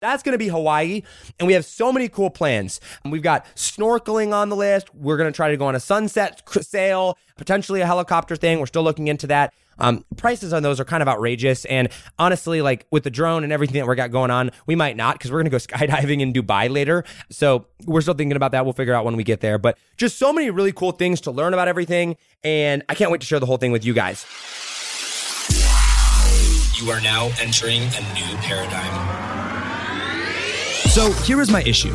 That's going to be Hawaii. And we have so many cool plans. We've got snorkeling on the list. We're going to try to go on a sunset sail, potentially a helicopter thing. We're still looking into that. Um, prices on those are kind of outrageous. And honestly, like with the drone and everything that we got going on, we might not because we're going to go skydiving in Dubai later. So we're still thinking about that. We'll figure out when we get there. But just so many really cool things to learn about everything. And I can't wait to share the whole thing with you guys. You are now entering a new paradigm. So here is my issue.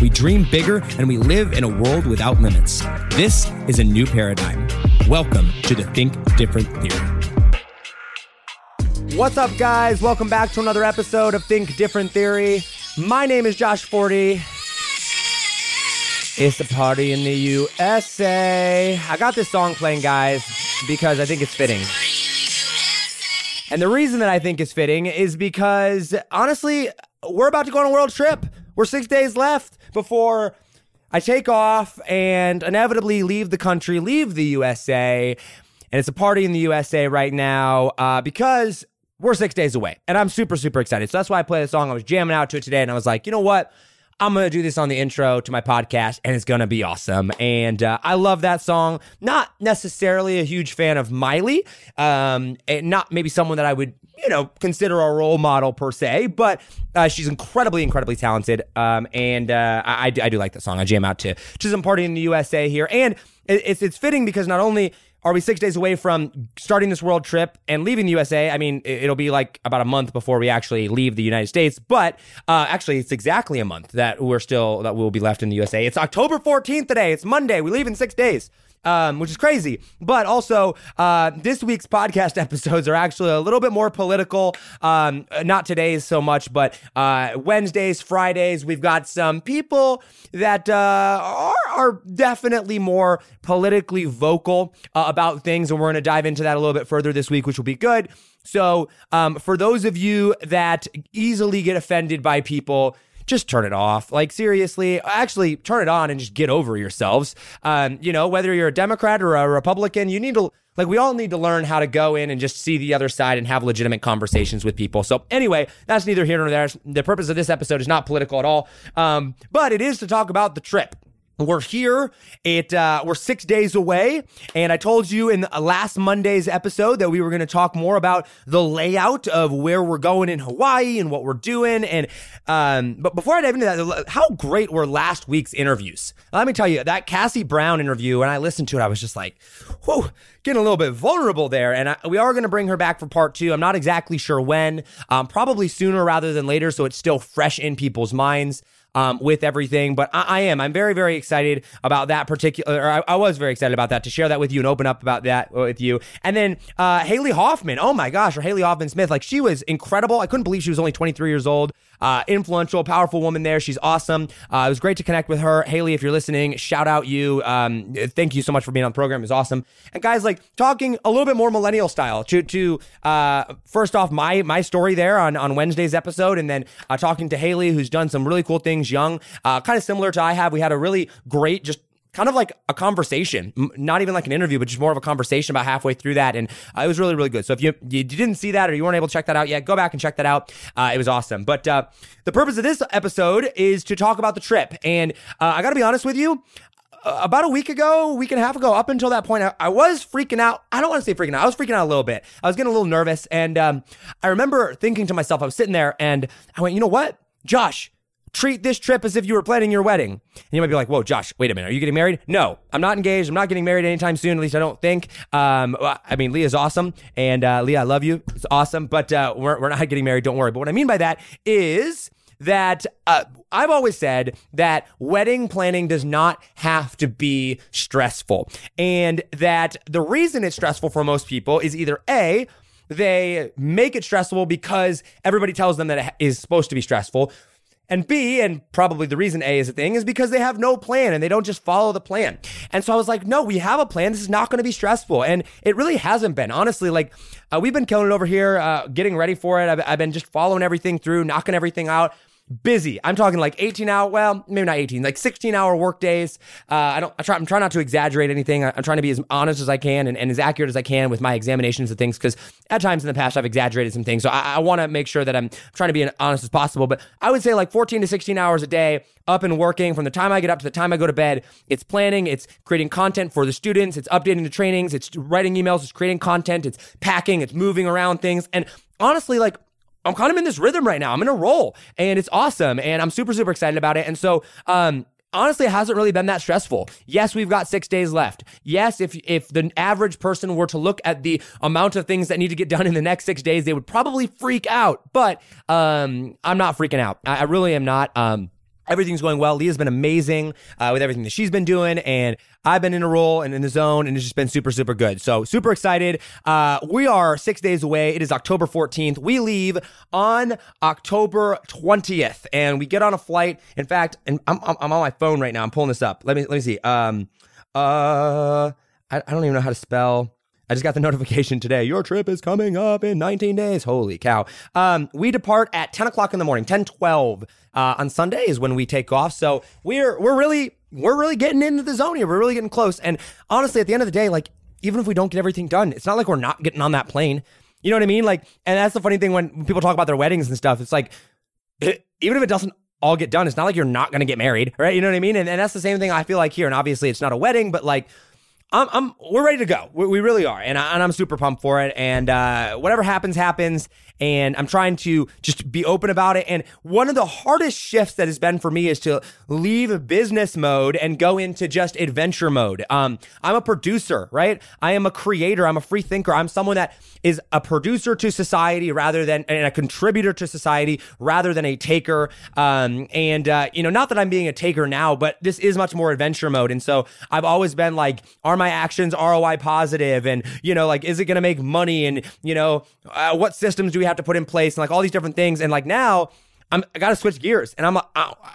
we dream bigger, and we live in a world without limits. This is a new paradigm. Welcome to the Think Different Theory. What's up, guys? Welcome back to another episode of Think Different Theory. My name is Josh Forti. It's a party in the USA. I got this song playing, guys, because I think it's fitting. And the reason that I think it's fitting is because, honestly, we're about to go on a world trip. We're six days left before I take off and inevitably leave the country, leave the USA. And it's a party in the USA right now uh, because we're six days away. And I'm super, super excited. So that's why I played the song. I was jamming out to it today and I was like, you know what? I'm going to do this on the intro to my podcast and it's going to be awesome. And uh, I love that song. Not necessarily a huge fan of Miley, um, and not maybe someone that I would, you know, consider a role model per se, but uh, she's incredibly, incredibly talented. Um, and uh, I, I, do, like that song. I jam out to, some party in the USA here. And it's, it's fitting because not only are we six days away from starting this world trip and leaving the USA? I mean, it'll be like about a month before we actually leave the United States, but uh, actually, it's exactly a month that we're still that we'll be left in the USA. It's October 14th today. It's Monday. We leave in six days um, which is crazy. But also, uh, this week's podcast episodes are actually a little bit more political. Um, not today's so much, but uh, Wednesdays, Fridays, we've got some people that uh, are, are definitely more politically vocal uh, about things, and we're going to dive into that a little bit further this week, which will be good. So, um, for those of you that easily get offended by people, just turn it off. Like seriously, actually turn it on and just get over yourselves. Um, you know, whether you're a Democrat or a Republican, you need to like we all need to learn how to go in and just see the other side and have legitimate conversations with people. So anyway, that's neither here nor there. The purpose of this episode is not political at all, um, but it is to talk about the trip. We're here. It uh, we're six days away, and I told you in last Monday's episode that we were going to talk more about the layout of where we're going in Hawaii and what we're doing. And um, but before I dive into that, how great were last week's interviews? Let me tell you that Cassie Brown interview. When I listened to it, I was just like, whoa, getting a little bit vulnerable there. And I, we are going to bring her back for part two. I'm not exactly sure when, um, probably sooner rather than later, so it's still fresh in people's minds um, with everything. But I, I, am. I'm very, very excited about that particular. I, I, was very excited about that to share that with you and open up about that with you. And then uh, Haley Hoffman. Oh my gosh, or Haley Hoffman Smith. Like she was incredible. I couldn't believe she was only 23 years old. Uh, influential, powerful woman there. She's awesome. Uh, it was great to connect with her. Haley, if you're listening, shout out you. Um, thank you so much for being on the program. It was awesome. And guys, like talking a little bit more millennial style to to uh, first off my my story there on on Wednesday's episode, and then uh, talking to Haley, who's done some really cool things young, uh, kind of similar to I have. We had a really great just kind of like a conversation, not even like an interview, but just more of a conversation about halfway through that. And uh, it was really, really good. So if you, you didn't see that or you weren't able to check that out yet, go back and check that out. Uh, it was awesome. But uh, the purpose of this episode is to talk about the trip. And uh, I got to be honest with you, about a week ago, week and a half ago, up until that point, I, I, was freaking out. I don't want to say freaking out. I was freaking out a little bit. I was getting a little nervous. And um, I remember thinking to myself, I was sitting there and I went, you know what? Josh, treat this trip as if you were planning your wedding. And you might be like, whoa, Josh, wait a minute. Are you getting married? No, I'm not engaged. I'm not getting married anytime soon. At least I don't think. Um, I mean, Leah's awesome. And uh, Leah, I love you. It's awesome. But uh, we're, we're not getting married. Don't worry. But what I mean by that is that uh, I've always said that wedding planning does not have to be stressful. And that the reason it's stressful for most people is either A, they make it stressful because everybody tells them that it is supposed to be stressful. And B, and probably the reason A is a thing, is because they have no plan and they don't just follow the plan. And so I was like, no, we have a plan. This is not going to be stressful. And it really hasn't been. Honestly, like uh, we've been killing it over here, uh, getting ready for it. I've, I've been just following everything through, knocking everything out busy. I'm talking like 18 hour, well, maybe not 18, like 16 hour work days. Uh, I don't, I try, I'm trying not to exaggerate anything. I, am trying to be as honest as I can and, and, as accurate as I can with my examinations of things. Cause at times in the past, I've exaggerated some things. So I, I want to make sure that I'm trying to be as honest as possible. But I would say like 14 to 16 hours a day up and working from the time I get up to the time I go to bed. It's planning, it's creating content for the students, it's updating the trainings, it's writing emails, it's creating content, it's packing, it's moving around things. And honestly, like, I'm kind of in this rhythm right now. I'm in a roll and it's awesome. And I'm super, super excited about it. And so, um, honestly, it hasn't really been that stressful. Yes, we've got six days left. Yes, if if the average person were to look at the amount of things that need to get done in the next six days, they would probably freak out. But um, I'm not freaking out. I, I really am not. Um, Everything's going well. Leah's been amazing uh, with everything that she's been doing, and I've been in a roll and in the zone, and it's just been super, super good. So super excited. Uh, we are six days away. It is October 14th. We leave on October 20th, and we get on a flight. In fact, and I'm, I'm, I'm on my phone right now. I'm pulling this up. Let me let me see. Um, uh, I, I don't even know how to spell. I just got the notification today. Your trip is coming up in 19 days. Holy cow. Um, we depart at 10 o'clock in the morning, 10 12 uh, on Sunday is when we take off. So we're, we're really, we're really getting into the zone here. We're really getting close. And honestly, at the end of the day, like, even if we don't get everything done, it's not like we're not getting on that plane. You know what I mean? Like, and that's the funny thing when people talk about their weddings and stuff. It's like, even if it doesn't all get done, it's not like you're not going to get married, right? You know what I mean? And, and that's the same thing I feel like here. And obviously, it's not a wedding, but like, I'm, I'm, we're ready to go. We, we really are, and, I, am super pumped for it. And uh, whatever happens, happens. And I'm trying to just be open about it. And one of the hardest shifts that has been for me is to leave business mode and go into just adventure mode. Um, I'm a producer, right? I am a creator. I'm a free thinker. I'm someone that is a producer to society rather than and a contributor to society rather than a taker. Um, and uh, you know, not that I'm being a taker now, but this is much more adventure mode. And so I've always been like, are my actions ROI positive? And you know, like, is it going to make money? And you know, uh, what systems do we have to put in place? And like all these different things. And like now. I'm, I got to switch gears, and I'm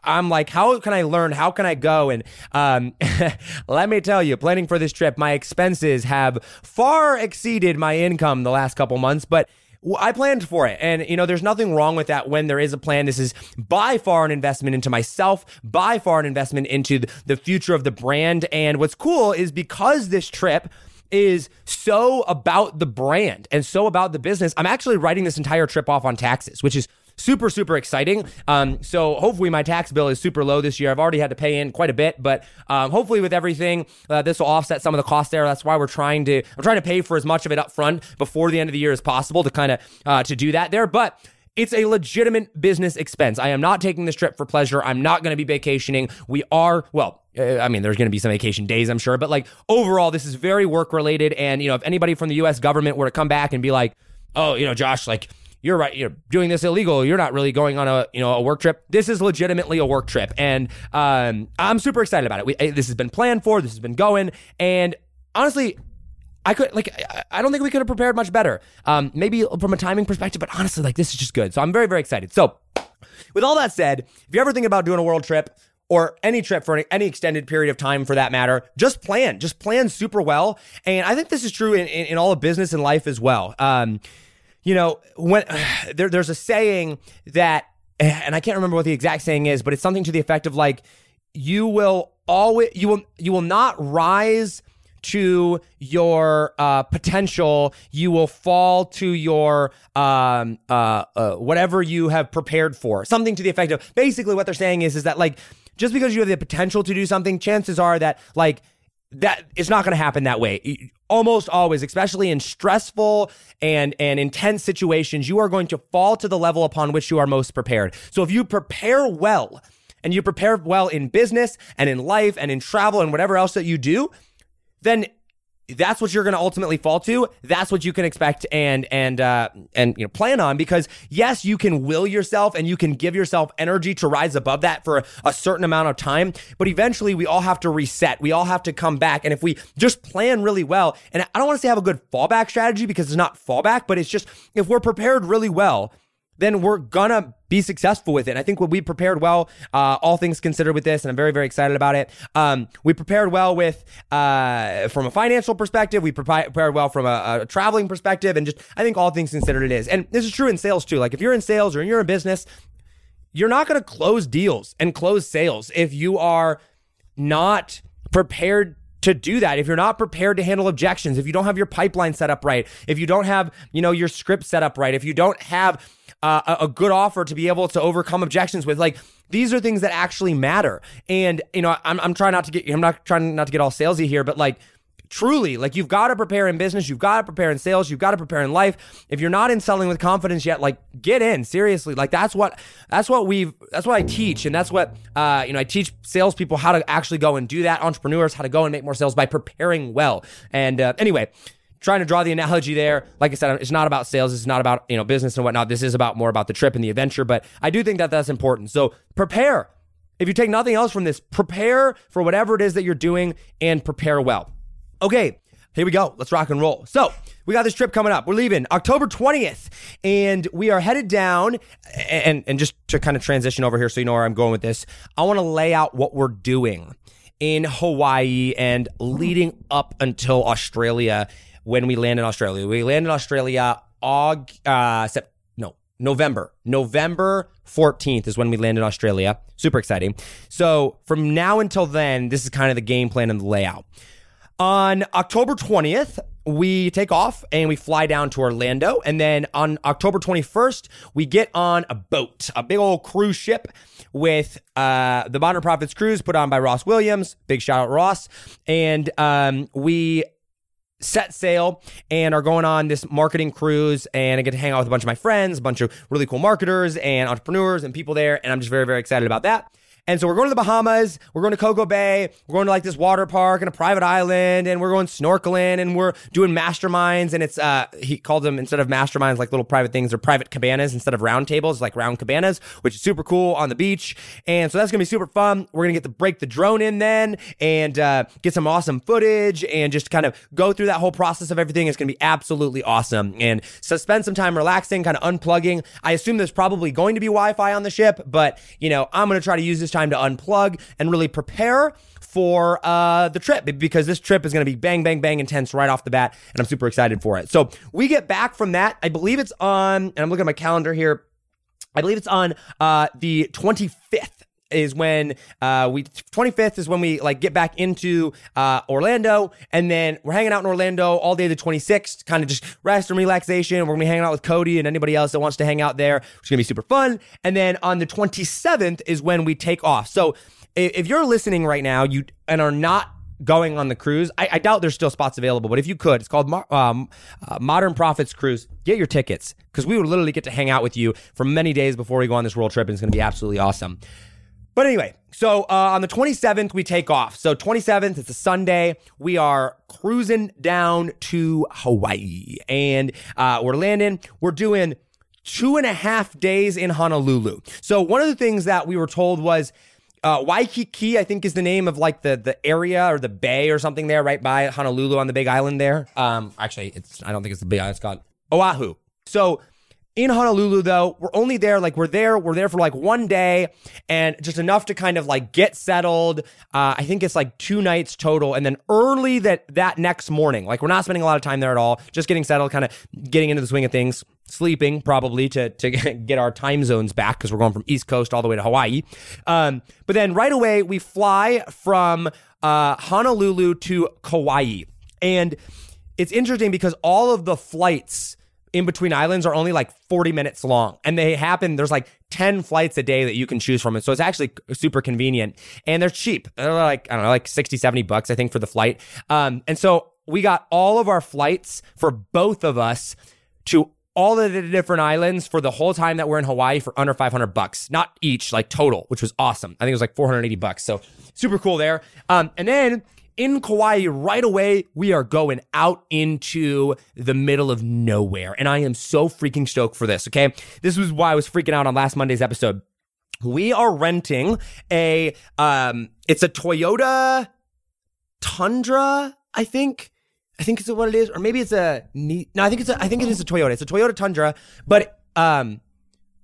I'm like, how can I learn? How can I go? And um, let me tell you, planning for this trip, my expenses have far exceeded my income the last couple months, but. I planned for it. And, you know, there's nothing wrong with that when there is a plan. This is by far an investment into myself, by far an investment into the future of the brand. And what's cool is because this trip is so about the brand and so about the business, I'm actually writing this entire trip off on taxes, which is super, super exciting. Um, so hopefully my tax bill is super low this year. I've already had to pay in quite a bit, but um, hopefully with everything, uh, this will offset some of the cost there. That's why we're trying to, I'm trying to pay for as much of it up front before the end of the year as possible to kind of, uh, to do that there. But it's a legitimate business expense. I am not taking this trip for pleasure. I'm not going to be vacationing. We are, well, uh, I mean, there's going to be some vacation days, I'm sure, but like overall, this is very work related. And, you know, if anybody from the US government were to come back and be like, oh, you know, Josh, like, you're right. You're doing this illegal. You're not really going on a you know a work trip. This is legitimately a work trip, and um, I'm super excited about it. We, this has been planned for. This has been going, and honestly, I could like I don't think we could have prepared much better. Um, maybe from a timing perspective, but honestly, like this is just good. So I'm very very excited. So, with all that said, if you ever think about doing a world trip or any trip for any, extended period of time for that matter, just plan. Just plan super well. And I think this is true in, in, in all of business and life as well. Um, you know, when there, there's a saying that, and I can't remember what the exact saying is, but it's something to the effect of like, you will always, you will, you will not rise to your uh, potential, you will fall to your um, uh, uh, whatever you have prepared for. Something to the effect of basically what they're saying is is that like just because you have the potential to do something, chances are that like that it's not going to happen that way almost always especially in stressful and and intense situations you are going to fall to the level upon which you are most prepared. So if you prepare well and you prepare well in business and in life and in travel and whatever else that you do then that's what you're going to ultimately fall to. That's what you can expect and and uh, and you know plan on because yes, you can will yourself and you can give yourself energy to rise above that for a certain amount of time, but eventually we all have to reset. We all have to come back, and if we just plan really well, and I don't want to say have a good fallback strategy because it's not fallback, but it's just if we're prepared really well then we're gonna be successful with it. I think we prepared well, uh, all things considered with this, and I'm very, very excited about it. Um, we prepared well with, uh, from a financial perspective, we prepared well from a, a, traveling perspective, and just, I think all things considered it is. And this is true in sales too. Like if you're in sales or you're in business, you're not gonna close deals and close sales if you are not prepared to do that if you're not prepared to handle objections if you don't have your pipeline set up right if you don't have you know your script set up right if you don't have uh, a, good offer to be able to overcome objections with. Like these are things that actually matter. And you know, I'm I'm trying not to get I'm not trying not to get all salesy here, but like truly like you've got to prepare in business you've got to prepare in sales you've got to prepare in life if you're not in selling with confidence yet like get in seriously like that's what that's what we've that's what i teach and that's what uh you know i teach salespeople how to actually go and do that entrepreneurs how to go and make more sales by preparing well and uh, anyway trying to draw the analogy there. Like I said, it's not about sales. It's not about, you know, business and whatnot. This is about more about the trip and the adventure. But I do think that that's important. So prepare. If you take nothing else from this, prepare for whatever it is that you're doing and prepare well. Okay, here we go. Let's rock and roll. So, we got this trip coming up. We're leaving October 20th, and we are headed down. And, and just to kind of transition over here so you know where I'm going with this, I want to lay out what we're doing in Hawaii and leading up until Australia when we land in Australia. We land in Australia Aug, uh, sep- no, November. November 14th is when we land in Australia. Super exciting. So from now until then, this is kind of the game plan and the layout. On October 20th, we take off and we fly down to Orlando. And then on October 21st, we get on a boat, a big old cruise ship with uh, the Modern Profits Cruise put on by Ross Williams. Big shout out, Ross. And um, we set sail and are going on this marketing cruise and I get to hang out with a bunch of my friends, a bunch of really cool marketers and entrepreneurs and people there and I'm just very very excited about that. And so we're going to the Bahamas, we're going to Coco Bay, we're going to like this water park and a private island, and we're going snorkeling and we're doing masterminds. And it's, uh, he called them instead of masterminds, like little private things, or private cabanas instead of round tables, like round cabanas, which is super cool on the beach. And so that's going to be super fun. We're going to get to break the drone in then and uh, get some awesome footage and just kind of go through that whole process of everything. It's going to be absolutely awesome. And so spend some time relaxing, kind of unplugging. I assume there's probably going to be Wi Fi on the ship, but, you know, I'm going to try to use this time to unplug and really prepare for uh, the trip because this trip is going to be bang, bang, bang intense right off the bat. And I'm super excited for it. So we get back from that. I believe it's on, and I'm looking at my calendar here. I believe it's on uh, the 25th is when uh we 25th is when we like get back into uh Orlando and then we're hanging out in Orlando all day the 26th kind of just rest and relaxation we're gonna be hanging out with Cody and anybody else that wants to hang out there which is gonna be super fun and then on the 27th is when we take off so if you're listening right now you and are not going on the cruise. I, I, doubt there's still spots available, but if you could, it's called um, uh, Modern Profits Cruise. Get your tickets because we would literally get to hang out with you for many days before we go on this world trip, and it's going to be absolutely awesome. But anyway, so uh, on the 27th, we take off. So 27th, it's a Sunday. We are cruising down to Hawaii and uh, we're landing. We're doing two and a half days in Honolulu. So one of the things that we were told was uh, Waikiki, I think, is the name of like the the area or the bay or something there, right by Honolulu on the Big Island there. Um, actually, it's I don't think it's the Big Island. It's called Oahu. So in Honolulu, though, we're only there, like, we're there, we're there for like one day and just enough to kind of like get settled. Uh, I think it's like two nights total. And then early that, that next morning, like, we're not spending a lot of time there at all, just getting settled, kind of getting into the swing of things, sleeping probably to, to get our time zones back because we're going from East Coast all the way to Hawaii. Um, but then right away, we fly from uh, Honolulu to Kauai. And it's interesting because all of the flights, in between islands are only like 40 minutes long and they happen there's like 10 flights a day that you can choose from and so it's actually super convenient and they're cheap. They're like i don't know like 60 70 bucks i think for the flight. Um, and so we got all of our flights for both of us to all of the different islands for the whole time that we're in hawaii for under 500 bucks not each like total which was awesome. I think it was like 480 bucks so super cool there. Um, and then in Kauai right away, we are going out into the middle of nowhere. And I am so freaking stoked for this, okay? This was why I was freaking out on last Monday's episode. We are renting a um it's a Toyota Tundra, I think. I think it's what it is, or maybe it's a no. I think it's a, I think it is a Toyota. It's a Toyota Tundra, but um,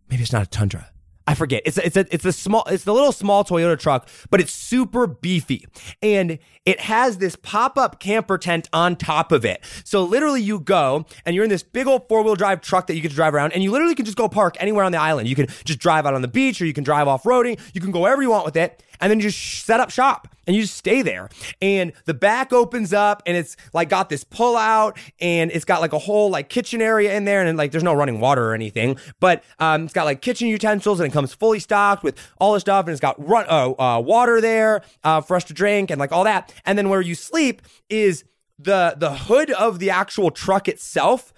maybe it's not a Tundra. I forget. It's a, it's a, it's a small, it's the little small Toyota truck, but it's super beefy. And it has this pop up camper tent on top of it. So literally you go and you're in this big old four wheel drive truck that you get to drive around and you literally can just go park anywhere on the island. You can just drive out on the beach or you can drive off roading. You can go wherever you want with it and then you just set up shop and you just stay there. And the back opens up and it's like got this pull out and it's got like a whole like kitchen area in there and like there's no running water or anything, but um, it's got like kitchen utensils and it comes fully stocked with all the stuff and it's got run uh, uh, water there uh, for us to drink and like all that. And then where you sleep is the the hood of the actual truck itself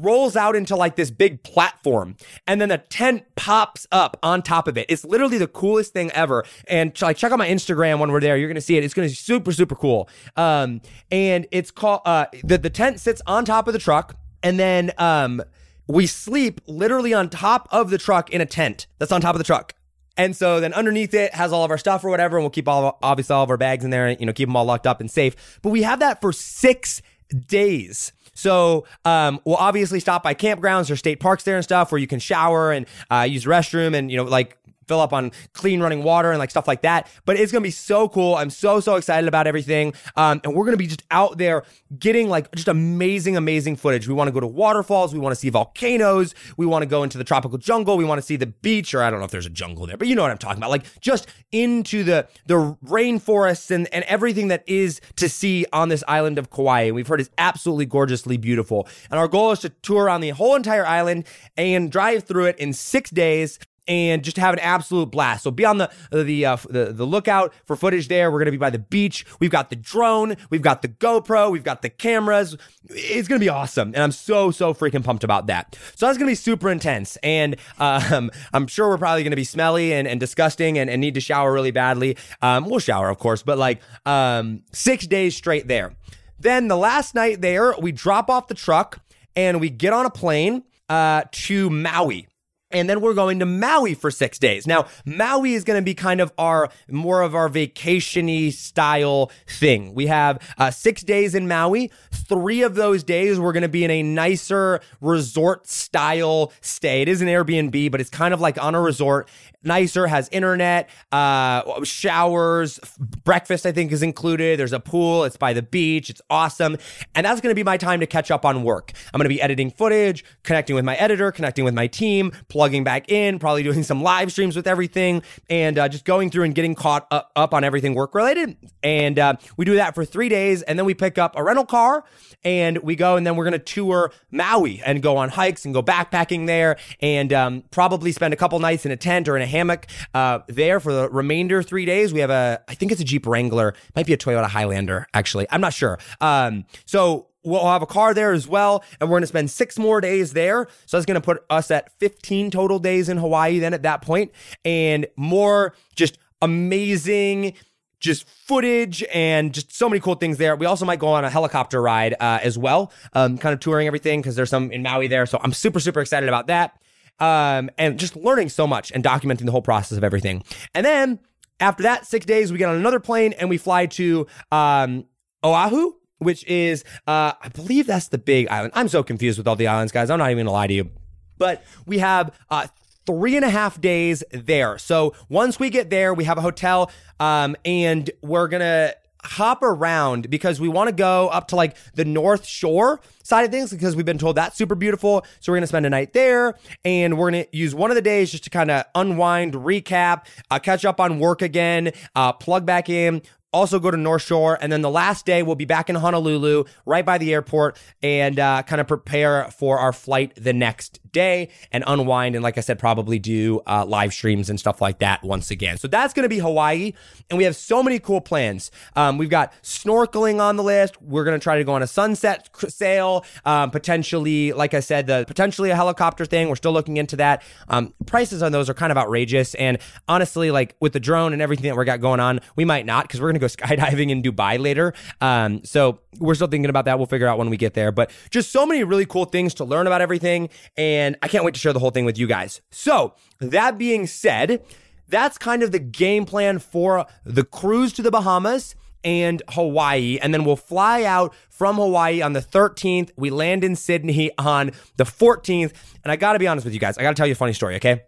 rolls out into like this big platform and then a tent pops up on top of it. It's literally the coolest thing ever. And like check out my Instagram when we're there. You're going to see it. It's going to be super, super cool. Um, and it's called, uh, the, the tent sits on top of the truck and then, um, we sleep literally on top of the truck in a tent that's on top of the truck. And so then underneath it has all of our stuff or whatever, and we'll keep all obviously all of our bags in there, and you know keep them all locked up and safe. But we have that for six days. So um, we'll obviously stop by campgrounds or state parks there and stuff where you can shower and uh, use restroom and you know like fill up on clean running water and like stuff like that. But it's gonna be so cool. I'm so so excited about everything. Um, and we're gonna be just out there getting like just amazing amazing footage. We want to go to waterfalls. We want to see volcanoes. We want to go into the tropical jungle. We want to see the beach, or I don't know if there's a jungle there, but you know what I'm talking about. Like just into the the rainforests and and everything that is to see on this island of Kauai. We've heard is absolutely gorgeously beautiful. And our goal is to tour around the whole entire island and drive through it in six days and just have an absolute blast. So be on the the uh, the, the lookout for footage there. We're gonna be by the beach. We've got the drone. We've got the GoPro. We've got the cameras. It's gonna be awesome, and I'm so so freaking pumped about that. So that's gonna be super intense, and um, I'm sure we're probably gonna be smelly and, and disgusting and, and need to shower really badly. Um, we'll shower, of course, but like um, six days straight there. Then the last night there, we drop off the truck and we get on a plane uh, to Maui and then we're going to Maui for six days. Now, Maui is going to be kind of our more of our vacationy style thing. We have uh, six days in Maui. Three of those days we're going to be in a nicer resort style stay. It is an Airbnb, but it's kind of like on a resort nicer, has internet, uh, showers, breakfast, I think is included. There's a pool. It's by the beach. It's awesome. And that's going to be my time to catch up on work. I'm going to be editing footage, connecting with my editor, connecting with my team, plugging back in, probably doing some live streams with everything, and uh, just going through and getting caught up, up on everything work related. And uh, we do that for three days. And then we pick up a rental car and we go and then we're going to tour Maui and go on hikes and go backpacking there and um, probably spend a couple nights in a tent or in a hammock uh, there for the remainder three days. We have a, I think it's a Jeep Wrangler, might be a Toyota Highlander, actually. I'm not sure. Um, so we'll have a car there as well, and we're going to spend six more days there. So that's going to put us at 15 total days in Hawaii then at that point, and more just amazing just footage and just so many cool things there. We also might go on a helicopter ride uh, as well, um, kind of touring everything because there's some in Maui there. So I'm super, super excited about that um, and just learning so much and documenting the whole process of everything. And then after that, six days, we get on another plane and we fly to um, Oahu, which is, uh, I believe that's the big island. I'm so confused with all the islands, guys. I'm not even gonna lie to you. But we have uh, three and a half days there. So once we get there, we have a hotel, um, and we're gonna hop around because we want to go up to like the North Shore side of things because we've been told that's super beautiful. So we're going to spend a night there and we're going to use one of the days just to kind of unwind, recap, uh, catch up on work again, uh, plug back in, also go to North Shore. And then the last day, we'll be back in Honolulu, right by the airport, and uh, kind of prepare for our flight the next day and unwind. And like I said, probably do uh, live streams and stuff like that once again. So that's going to be Hawaii. And we have so many cool plans. Um, we've got snorkeling on the list. We're going to try to go on a sunset sail, um, potentially, like I said, the potentially a helicopter thing. We're still looking into that. Um, prices on those are kind of outrageous. And honestly, like with the drone and everything that we got going on, we might not because we're going to go skydiving in Dubai later. Um, so we're still thinking about that. We'll figure out when we get there. But just so many really cool things to learn about everything. And I can't wait to share the whole thing with you guys. So that being said, that's kind of the game plan for the cruise to the Bahamas and Hawaii. And then we'll fly out from Hawaii on the 13th. We land in Sydney on the 14th. And I got to be honest with you guys. I got to tell you a funny story, okay?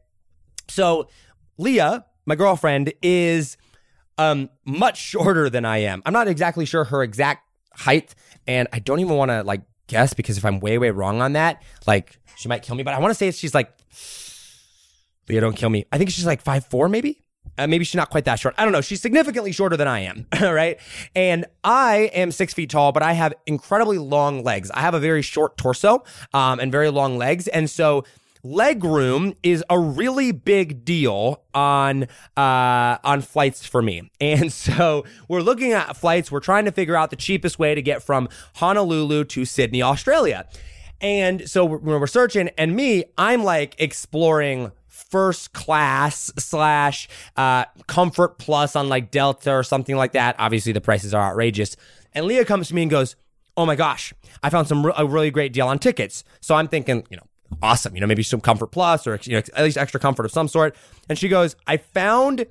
So Leah, my girlfriend, is um much shorter than I am. I'm not exactly sure her exact height, and I don't even want to like guess because if I'm way way wrong on that, like she might kill me. But I want to say she's like Leah, don't kill me. I think she's like five four, maybe. Uh, maybe she's not quite that short. I don't know. She's significantly shorter than I am, All right. And I am six feet tall, but I have incredibly long legs. I have a very short torso um, and very long legs, and so leg room is a really big deal on uh, on flights for me. And so we're looking at flights. We're trying to figure out the cheapest way to get from Honolulu to Sydney, Australia. And so when we're searching, and me, I'm like exploring first class slash uh, comfort plus on like Delta or something like that. Obviously, the prices are outrageous. And Leah comes to me and goes, "Oh my gosh, I found some a really great deal on tickets." So I'm thinking, you know, awesome. You know, maybe some comfort plus or you know, at least extra comfort of some sort. And she goes, I found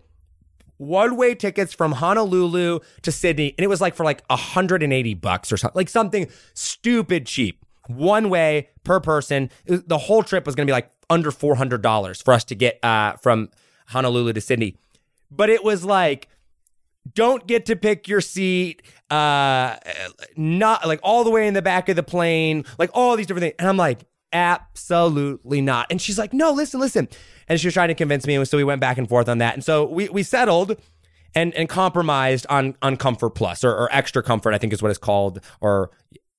one way tickets from Honolulu to Sydney, and it was like for like 180 bucks or something, like something stupid cheap. One way per person. The whole trip was going to be like under $400 for us to get uh, from Honolulu to Sydney. But it was like, don't get to pick your seat uh not like all the way in the back of the plane like all these different things and i'm like Absolutely not. And she's like, no, listen, listen. And she was trying to convince me. And so we went back and forth on that. And so we, we settled and, and compromised on, on Comfort Plus or, or Extra Comfort, I think is what it's called. Or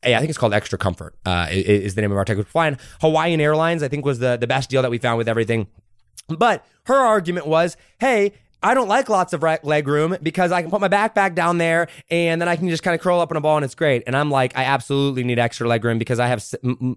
I think it's called Extra Comfort, uh, is the name of our ticket. Flying Hawaiian Airlines, I think was the, the best deal that we found with everything. But her argument was, hey, I don't like lots of leg room because I can put my backpack down there and then I can just kind of curl up in a ball and it's great. And I'm like, I absolutely need extra leg room because I have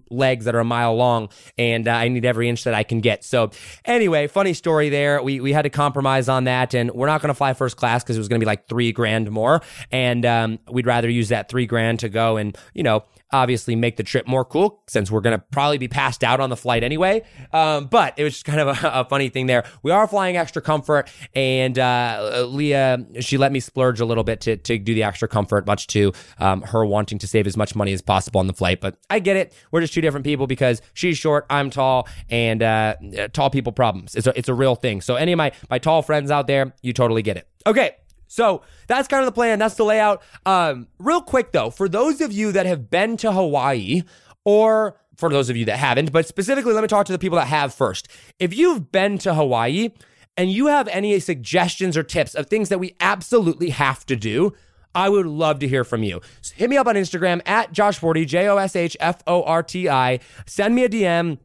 legs that are a mile long and uh, I need every inch that I can get. So anyway, funny story there. We we had to compromise on that and we're not going to fly first class because it was going to be like three grand more, and um, we'd rather use that three grand to go and you know obviously make the trip more cool since we're going to probably be passed out on the flight anyway. Um, but it was just kind of a, a, funny thing there. We are flying extra comfort, and uh, Leah, she let me splurge a little bit to, to do the extra comfort, much to um, her wanting to save as much money as possible on the flight. But I get it. We're just two different people because she's short, I'm tall, and uh, tall people problems. It's a, it's a real thing. So, any of my, my tall friends out there, you totally get it. Okay. So that's kind of the plan. That's the layout. Um, real quick though, for those of you that have been to Hawaii, or for those of you that haven't, but specifically, let me talk to the people that have first. If you've been to Hawaii and you have any suggestions or tips of things that we absolutely have to do, I would love to hear from you. So hit me up on Instagram at Josh Forti, J O S H F O R T I. Send me a DM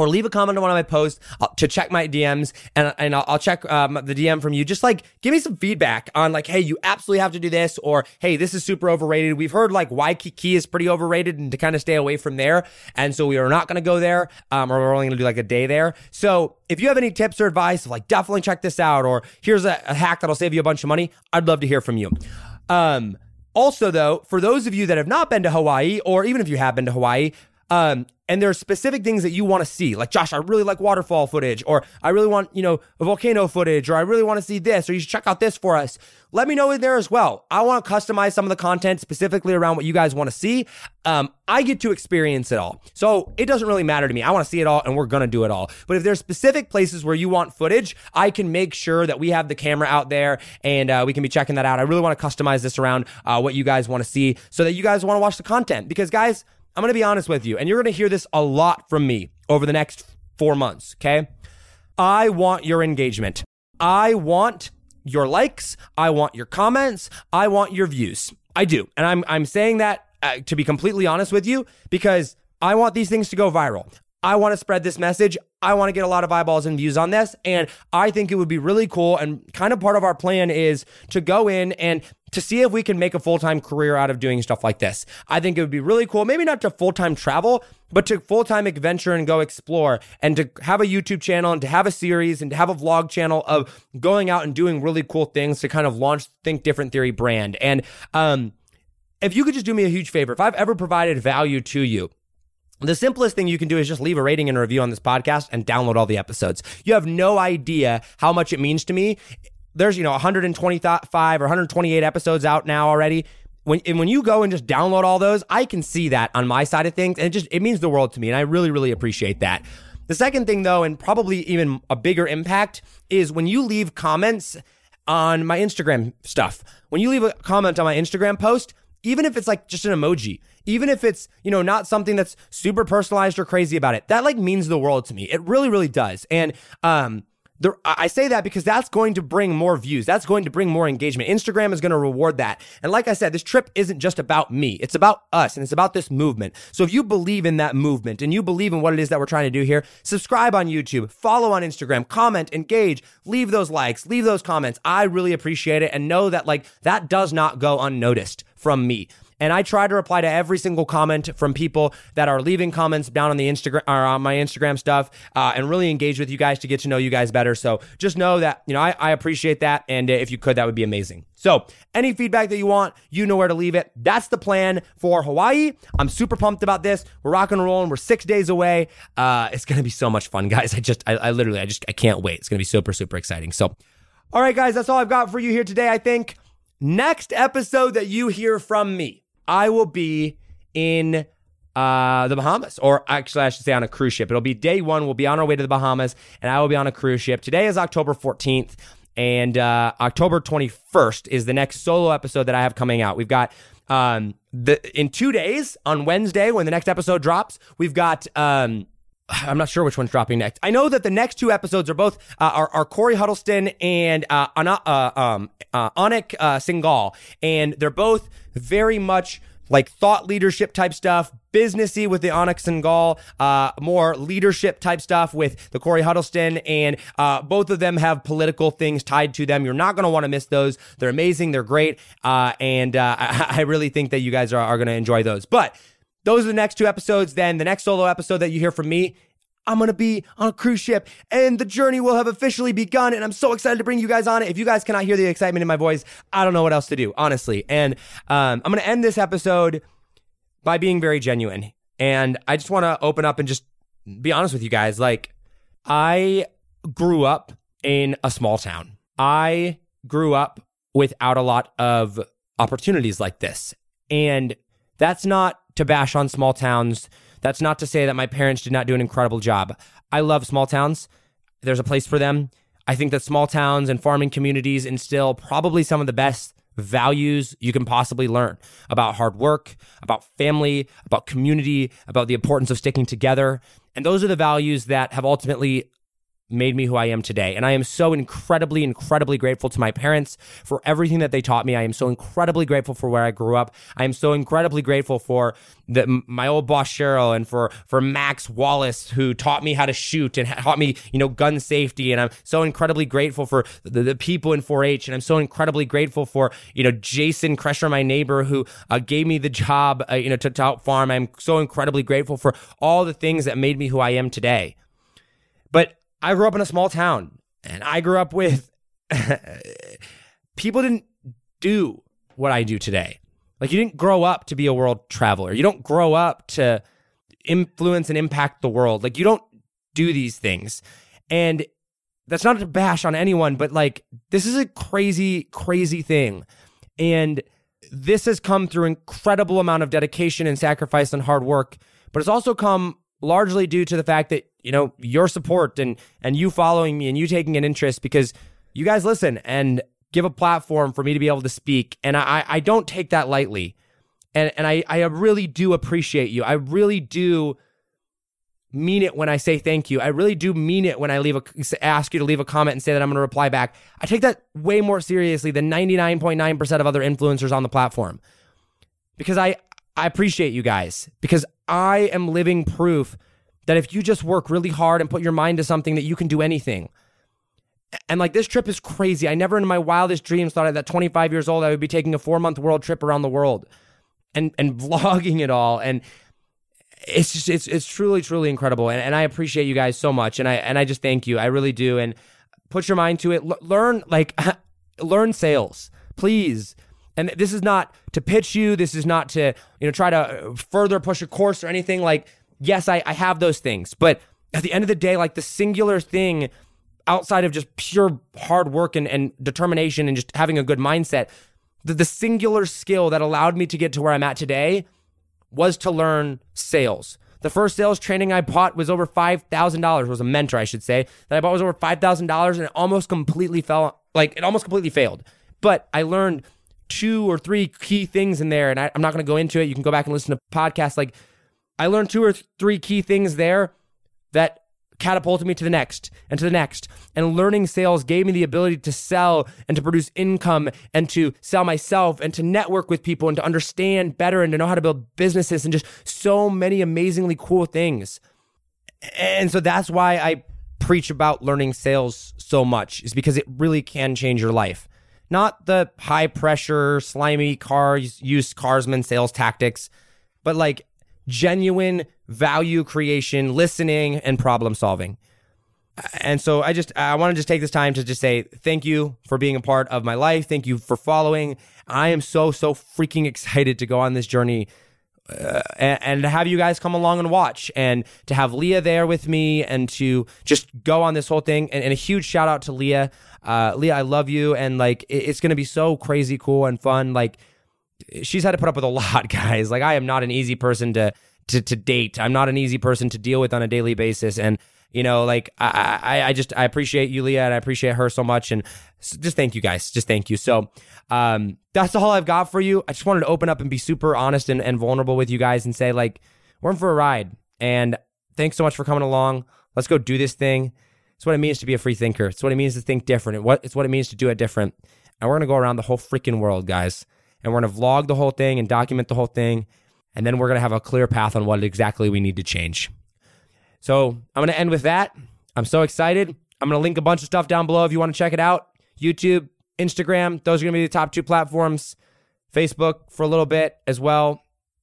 or leave a comment on one of my posts uh, to check my DMs and, and I'll, I'll check um, the DM from you. Just like give me some feedback on like, hey, you absolutely have to do this, or hey, this is super overrated. We've heard like Waikiki is pretty overrated and to kind of stay away from there. And so we are not going to go there, um, or we're only going to do like a day there. So if you have any tips or advice, like definitely check this out, or here's a, a hack that'll save you a bunch of money, I'd love to hear from you. Um, also, though, for those of you that have not been to Hawaii, or even if you have been to Hawaii, um, and there are specific things that you want to see. Like, Josh, I really like waterfall footage, or I really want, you know, a volcano footage, or I really want to see this, or you should check out this for us. Let me know in there as well. I want to customize some of the content specifically around what you guys want to see. Um, I get to experience it all. So it doesn't really matter to me. I want to see it all and we're to do it all. But if there's specific places where you want footage, I can make sure that we have the camera out there and uh, we can be checking that out. I really want to customize this around uh, what you guys want to see so that you guys want to watch the content because, guys, I'm going to be honest with you, and you're going to hear this a lot from me over the next four months, okay? I want your engagement. I want your likes. I want your comments. I want your views. I do. And I'm, I'm saying that uh, to be completely honest with you because I want these things to go viral. I want to spread this message. I want to get a lot of eyeballs and views on this. And I think it would be really cool. And kind of part of our plan is to go in and to see if we can make a full time career out of doing stuff like this. I think it would be really cool. Maybe not to full time travel, but to full time adventure and go explore and to have a YouTube channel and to have a series and to have a vlog channel of going out and doing really cool things to kind of launch Think Different Theory brand. And, um, if you could just do me a huge favor, if I've ever provided value to you, the simplest thing you can do is just leave a rating and a review on this podcast and download all the episodes. You have no idea how much it means to me. There's, you know, 125 or 128 episodes out now already. When, and when you go and just download all those, I can see that on my side of things. And it just, it means the world to me. And I really, really appreciate that. The second thing, though, and probably even a bigger impact, is when you leave comments on my Instagram stuff. When you leave a comment on my Instagram post, even if it's like just an emoji, even if it's, you know, not something that's super personalized or crazy about it, that like means the world to me. It really, really does. And, um, the, I say that because that's going to bring more views. That's going to bring more engagement. Instagram is going to reward that. And like I said, this trip isn't just about me. It's about us and it's about this movement. So if you believe in that movement and you believe in what it is that we're trying to do here, subscribe on YouTube, follow on Instagram, comment, engage, leave those likes, leave those comments. I really appreciate it and know that like that does not go unnoticed from me. And I try to reply to every single comment from people that are leaving comments down on the Instagram or on my Instagram stuff, uh, and really engage with you guys to get to know you guys better. So just know that you know I, I appreciate that, and if you could, that would be amazing. So any feedback that you want, you know where to leave it. That's the plan for Hawaii. I'm super pumped about this. We're rocking and rolling. We're six days away. Uh, it's gonna be so much fun, guys. I just, I, I literally, I just, I can't wait. It's gonna be super, super exciting. So, all right, guys, that's all I've got for you here today. I think. Next episode that you hear from me, I will be in uh, the Bahamas, or actually, I should say on a cruise ship. It'll be day one. We'll be on our way to the Bahamas, and I will be on a cruise ship. Today is October 14th, and uh, October 21st is the next solo episode that I have coming out. We've got um, the in two days on Wednesday when the next episode drops. We've got um, I'm not sure which one's dropping next. I know that the next two episodes are both uh, are, are Corey Huddleston and uh, Anna, uh, um, uh, Anik uh, Singal, and they're both very much like thought leadership type stuff, businessy with the Anik Singal, uh, more leadership type stuff with the Corey Huddleston, and uh, both of them have political things tied to them. You're not going to want to miss those. They're amazing. They're great, uh, and uh, I, I really think that you guys are, are going to enjoy those. But those are the next two episodes. Then the next solo episode that you hear from me, I'm to be on a cruise ship and the journey will have officially begun. And I'm so excited to bring you guys on it. If you guys cannot hear the excitement in my voice, I don't know what else to do, honestly. And um, I'm to end this episode by being very genuine. And I just want to open up and just be honest with you guys. Like, I grew up in a small town. I grew up without a lot of opportunities like this. And that's not to bash on small towns. That's not to say that my parents did not do an incredible job. I love small towns. There's a place for them. I think that small towns and farming communities instill probably some of the best values you can possibly learn about hard work, about family, about community, about the importance of sticking together. And those are the values that have ultimately made me who I am today. And I am so incredibly, incredibly grateful to my parents for everything that they taught me. I am so incredibly grateful for where I grew up. I am so incredibly grateful for the, my old boss Cheryl and for for Max Wallace who taught me how to shoot and taught me you know gun safety. And I'm so incredibly grateful for the, the people in 4-H. And I'm so incredibly grateful for you know Jason Kresher, my neighbor, who uh, gave me the job uh, you know to, to help farm. I'm so incredibly grateful for all the things that made me who I am today. But I grew up in a small town and I grew up with people didn't do what I do today. Like you didn't grow up to be a world traveler. You don't grow up to influence and impact the world. Like you don't do these things. And that's not to bash on anyone, but like this is a crazy, crazy thing. And this has come through incredible amount of dedication and sacrifice and hard work, but it's also come largely due to the fact that you know your support and and you following me and you taking an interest because you guys listen and give a platform for me to be able to speak. And i i don't take that lightly. And and i i really do appreciate you. I really do mean it when i say thank you. I really do mean it when i leave a ask you to leave a comment and say that i'm going to reply back. I take that way more seriously than 99.9% of other influencers on the platform. Because i i appreciate you guys. Because I am living proof that if you just work really hard and put your mind to something, that you can do anything. And like this trip is crazy. I never in my wildest dreams thought at 25 years old I would be taking a four month world trip around the world and and vlogging it all. And it's just it's it's truly truly incredible. And, and I appreciate you guys so much. And I and I just thank you. I really do. And put your mind to it. L- learn like learn sales, please. And this is not to pitch you. This is not to you know try to uh, further push a course or anything like yes, I, I have those things. But at the end of the day, like the singular thing outside of just pure hard work and, and determination and just having a good mindset, the, the singular skill that allowed me to get to where I'm at today was to learn sales. The first sales training I bought was over $5,000, was a mentor, I should say, that I bought was over $5,000 and it almost completely fell, like it almost completely failed. But I learned two or three key things in there, and I, am not going to go into it. You can go back and listen to podcasts like I learned two or three key things there that catapulted me to the next and to the next. And learning sales gave me the ability to sell and to produce income and to sell myself and to network with people and to understand better and to know how to build businesses and just so many amazingly cool things. And so that's why I preach about learning sales so much, is because it really can change your life. Not the high pressure, slimy cars, used carsman sales tactics, but like genuine value creation, listening, and problem solving. And so I just I want to just take this time to just say thank you for being a part of my life. Thank you for following. I am so so freaking excited to go on this journey uh, and, and, to have you guys come along and watch and to have Leah there with me and to just go on this whole thing. And, and a huge shout out to Leah. Uh, Leah, I love you. And like, it, it's going to be so crazy cool and fun. Like, she's had to put up with a lot, guys. Like I am not an easy person to to to date. I'm not an easy person to deal with on a daily basis, and you know, like I I, I just I appreciate you, Leah, and I appreciate her so much, and just thank you guys, just thank you. So um, that's all I've got for you. I just wanted to open up and be super honest and, and vulnerable with you guys and say like we're in for a ride, and thanks so much for coming along. Let's go do this thing. It's what it means to be a free thinker. It's what it means to think different. It's what it means to do it different. And we're gonna go around the whole freaking world, guys and we're going to vlog the whole thing and document the whole thing. And then we're going to have a clear path on what exactly we need to change. So I'm going to end with that. I'm so excited. I'm going to link a bunch of stuff down below if you want to check it out. YouTube, Instagram, those are going to be the top two platforms. Facebook for a little bit as well.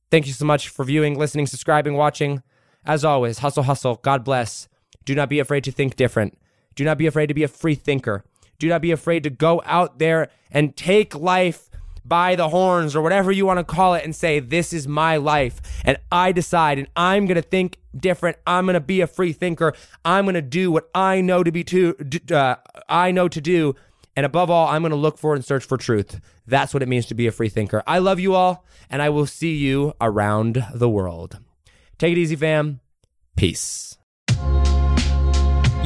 Thank you so much for viewing, listening, subscribing, watching. As always, hustle, hustle. God bless. Do not be afraid to think different. Do not be afraid to be a free thinker. Do not be afraid to go out there and take life by the horns or whatever you want to call it and say, This is my life. And I decide, and I'm going to think different. I'm going to be a free thinker. I'm going to do what I know to be to, uh, I know to do. And above all, I'm going to look for and search for truth. That's what it means to be a free thinker. I love you all, and I will see you around the world. Take it easy, fam. Peace.